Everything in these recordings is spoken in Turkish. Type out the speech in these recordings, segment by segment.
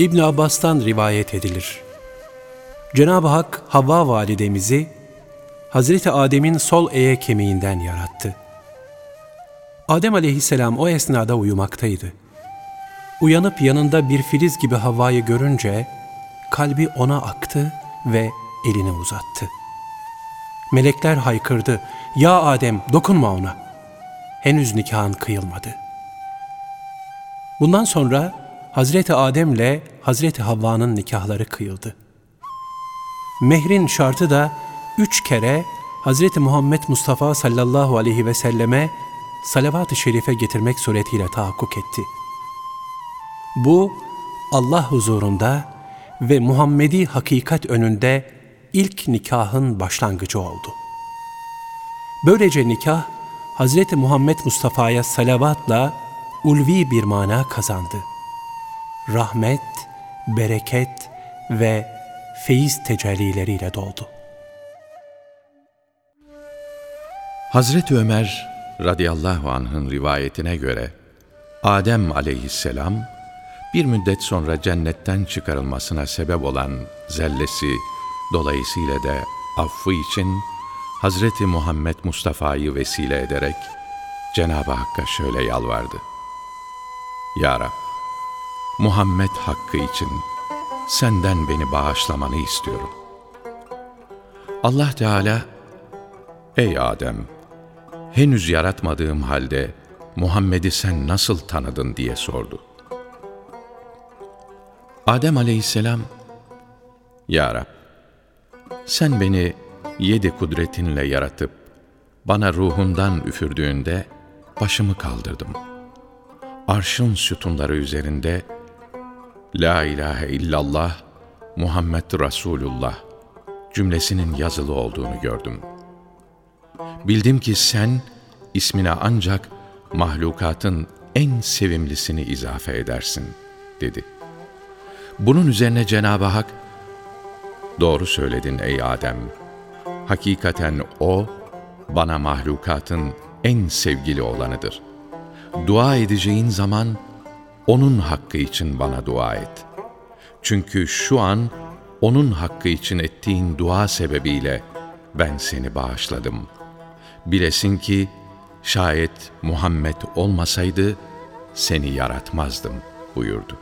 İbn Abbas'tan rivayet edilir. Cenab-ı Hak Havva validemizi Hazreti Adem'in sol eye kemiğinden yarattı. Adem aleyhisselam o esnada uyumaktaydı. Uyanıp yanında bir filiz gibi Havva'yı görünce kalbi ona aktı ve elini uzattı. Melekler haykırdı. Ya Adem dokunma ona. Henüz nikahın kıyılmadı. Bundan sonra Hazreti Adem ile Hazreti Havva'nın nikahları kıyıldı. Mehrin şartı da üç kere Hazreti Muhammed Mustafa sallallahu aleyhi ve selleme salavat-ı şerife getirmek suretiyle tahakkuk etti. Bu Allah huzurunda ve Muhammedi hakikat önünde ilk nikahın başlangıcı oldu. Böylece nikah Hazreti Muhammed Mustafa'ya salavatla ulvi bir mana kazandı. Rahmet, bereket ve feyiz tecellileriyle doldu. Hazreti Ömer radıyallahu anh'ın rivayetine göre Adem aleyhisselam bir müddet sonra cennetten çıkarılmasına sebep olan zellesi dolayısıyla da affı için Hazreti Muhammed Mustafa'yı vesile ederek Cenab-ı Hakk'a şöyle yalvardı. Ya Rab, Muhammed hakkı için senden beni bağışlamanı istiyorum. Allah Teala, Ey Adem, henüz yaratmadığım halde Muhammed'i sen nasıl tanıdın diye sordu. Adem aleyhisselam, Ya Rab, sen beni yedi kudretinle yaratıp bana ruhundan üfürdüğünde başımı kaldırdım. Arşın sütunları üzerinde La ilahe illallah Muhammed Resulullah cümlesinin yazılı olduğunu gördüm. Bildim ki sen ismine ancak mahlukatın en sevimlisini izafe edersin, dedi. Bunun üzerine Cenab-ı Hak, Doğru söyledin ey Adem. Hakikaten O, bana mahlukatın en sevgili olanıdır. Dua edeceğin zaman, O'nun hakkı için bana dua et. Çünkü şu an, O'nun hakkı için ettiğin dua sebebiyle ben seni bağışladım. Bilesin ki, şayet Muhammed olmasaydı, seni yaratmazdım buyurdu.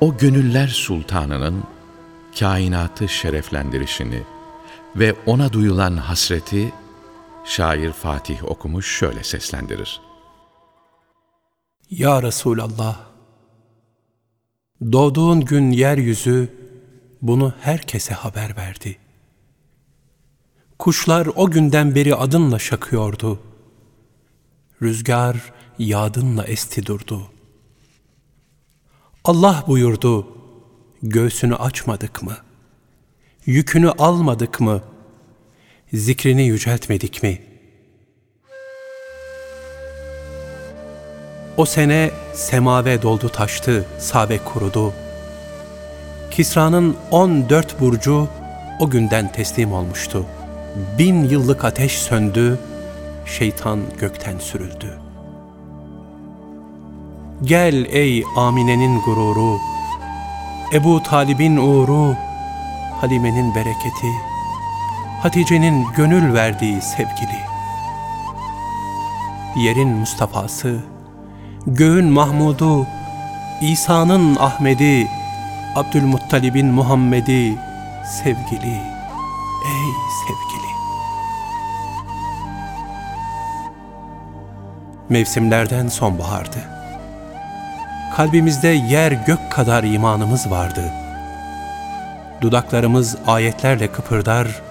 O gönüller sultanının kainatı şereflendirişini ve ona duyulan hasreti şair Fatih okumuş şöyle seslendirir. Ya Resulallah, doğduğun gün yeryüzü bunu herkese haber verdi. Kuşlar o günden beri adınla şakıyordu. Rüzgar yağdınla esti durdu.'' Allah buyurdu, göğsünü açmadık mı? Yükünü almadık mı? Zikrini yüceltmedik mi? O sene semave doldu taştı, sabe kurudu. Kisra'nın on dört burcu o günden teslim olmuştu. Bin yıllık ateş söndü, şeytan gökten sürüldü.'' Gel ey Amine'nin gururu, Ebu Talib'in uğru, Halime'nin bereketi, Hatice'nin gönül verdiği sevgili. Yerin Mustafa'sı, göğün Mahmud'u, İsa'nın Ahmet'i, Abdülmuttalib'in Muhammed'i, sevgili, ey sevgili. Mevsimlerden sonbahardı kalbimizde yer gök kadar imanımız vardı. Dudaklarımız ayetlerle kıpırdar,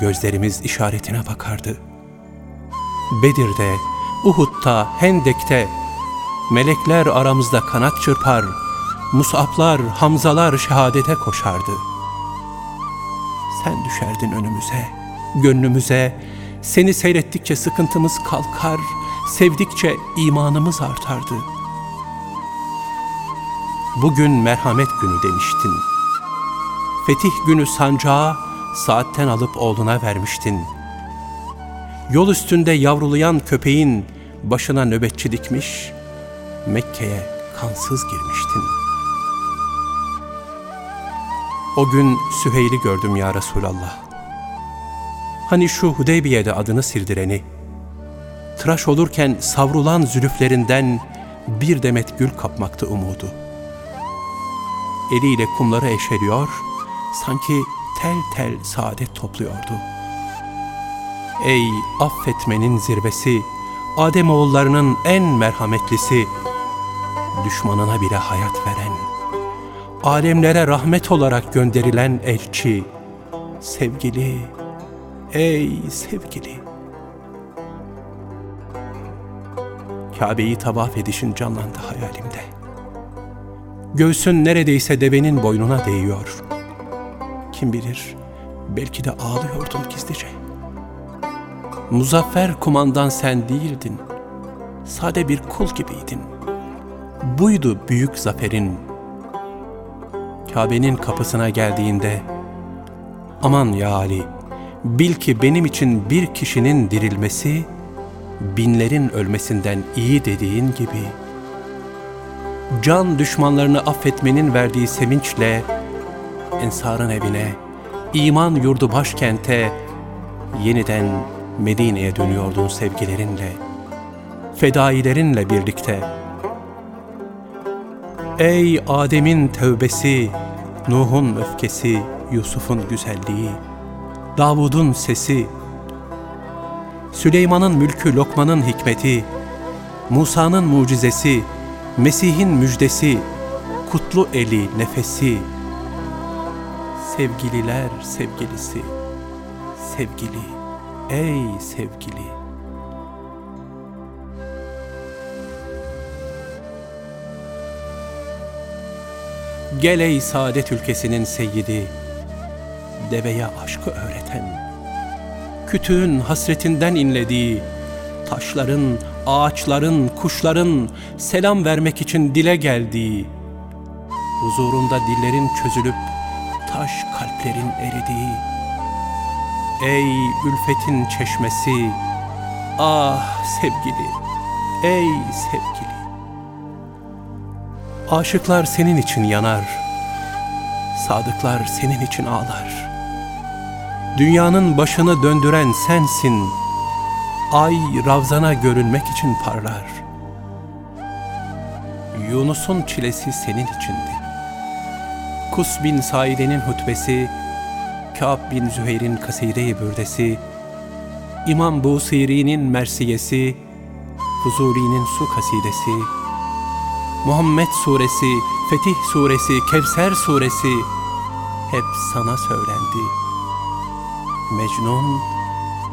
gözlerimiz işaretine bakardı. Bedir'de, Uhud'da, Hendek'te, melekler aramızda kanat çırpar, Mus'aplar, Hamzalar şehadete koşardı. Sen düşerdin önümüze, gönlümüze, seni seyrettikçe sıkıntımız kalkar, sevdikçe imanımız artardı.'' bugün merhamet günü demiştin. Fetih günü sancağı saatten alıp oğluna vermiştin. Yol üstünde yavrulayan köpeğin başına nöbetçi dikmiş, Mekke'ye kansız girmiştin. O gün Süheyl'i gördüm ya Resulallah. Hani şu Hudeybiye'de adını sildireni, tıraş olurken savrulan zülüflerinden bir demet gül kapmaktı umudu. Eliyle kumları eşeliyor, sanki tel tel saadet topluyordu. Ey affetmenin zirvesi, Adem oğullarının en merhametlisi, düşmanına bile hayat veren, alemlere rahmet olarak gönderilen elçi, sevgili, ey sevgili. Kabe'yi tavaf edişin canlandı hayalimde. Göğsün neredeyse devenin boynuna değiyor. Kim bilir, belki de ağlıyordun gizlice. Muzaffer kumandan sen değildin. Sade bir kul gibiydin. Buydu büyük zaferin. Kabe'nin kapısına geldiğinde, aman ya Ali, bil ki benim için bir kişinin dirilmesi, binlerin ölmesinden iyi dediğin gibi, can düşmanlarını affetmenin verdiği sevinçle, Ensar'ın evine, iman yurdu başkente, yeniden Medine'ye dönüyordun sevgilerinle, fedailerinle birlikte. Ey Adem'in tövbesi, Nuh'un öfkesi, Yusuf'un güzelliği, Davud'un sesi, Süleyman'ın mülkü Lokman'ın hikmeti, Musa'nın mucizesi, Mesih'in müjdesi, kutlu eli nefesi, sevgililer sevgilisi, sevgili, ey sevgili. Gel ey saadet ülkesinin seyyidi, deveye aşkı öğreten, kütüğün hasretinden inlediği, taşların, ağaçların, kuşların selam vermek için dile geldiği, huzurunda dillerin çözülüp taş kalplerin eridiği, ey ülfetin çeşmesi, ah sevgili, ey sevgili. Aşıklar senin için yanar, sadıklar senin için ağlar. Dünyanın başını döndüren sensin, ay Ravzana görünmek için parlar. Yunus'un çilesi senin içindi. Kus bin Saide'nin hutbesi, Kâb bin Züheyr'in kaside-i bürdesi, İmam Busiri'nin mersiyesi, Fuzuli'nin su kasidesi, Muhammed suresi, Fetih suresi, Kevser suresi hep sana söylendi. Mecnun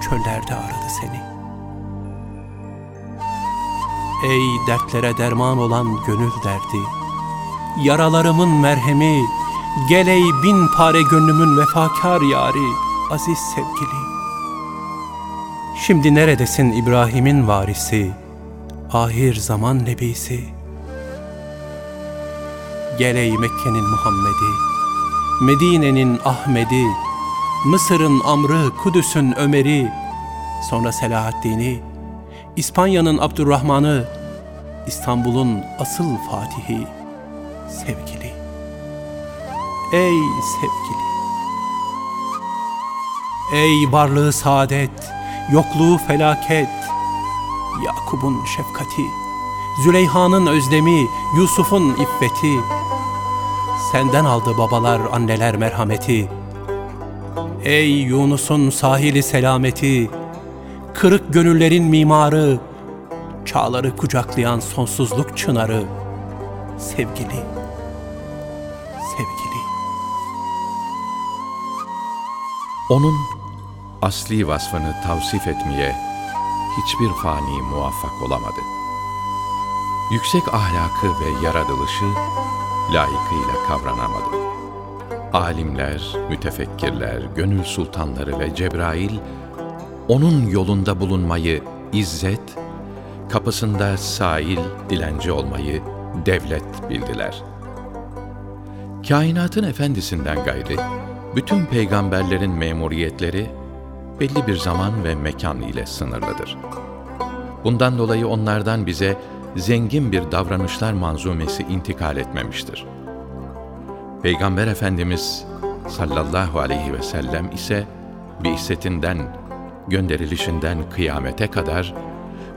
çöllerde aradı seni. Ey dertlere derman olan gönül derdi, yaralarımın merhemi, gel ey bin pare gönlümün vefakar yari, aziz sevgili. Şimdi neredesin İbrahim'in varisi, ahir zaman nebisi? Gel ey Mekke'nin Muhammed'i, Medine'nin Ahmet'i, Mısır'ın Amr'ı, Kudüs'ün Ömer'i, sonra Selahaddin'i, İspanya'nın Abdurrahman'ı, İstanbul'un asıl Fatihi, sevgili. Ey sevgili! Ey varlığı saadet, yokluğu felaket, Yakub'un şefkati, Züleyha'nın özlemi, Yusuf'un iffeti, senden aldı babalar, anneler merhameti. Ey Yunus'un sahili selameti, kırık gönüllerin mimarı, çağları kucaklayan sonsuzluk çınarı, sevgili, sevgili. Onun asli vasfını tavsif etmeye hiçbir fani muvaffak olamadı. Yüksek ahlakı ve yaratılışı layıkıyla kavranamadı. Alimler, mütefekkirler, gönül sultanları ve Cebrail onun yolunda bulunmayı izzet, kapısında sail, dilenci olmayı devlet bildiler. Kainatın efendisinden gayri, bütün peygamberlerin memuriyetleri belli bir zaman ve mekan ile sınırlıdır. Bundan dolayı onlardan bize zengin bir davranışlar manzumesi intikal etmemiştir. Peygamber Efendimiz sallallahu aleyhi ve sellem ise bi'setinden, gönderilişinden kıyamete kadar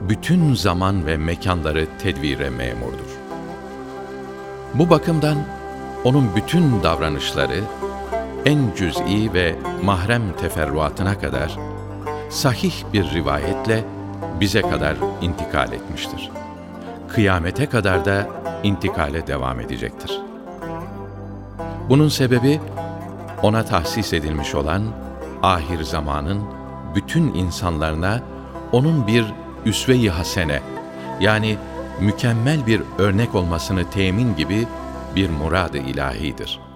bütün zaman ve mekanları tedvire memurdur. Bu bakımdan onun bütün davranışları en cüz'i ve mahrem teferruatına kadar sahih bir rivayetle bize kadar intikal etmiştir. Kıyamete kadar da intikale devam edecektir. Bunun sebebi ona tahsis edilmiş olan ahir zamanın bütün insanlarına onun bir üsve-i hasene yani mükemmel bir örnek olmasını temin gibi bir murad-ı ilahidir.''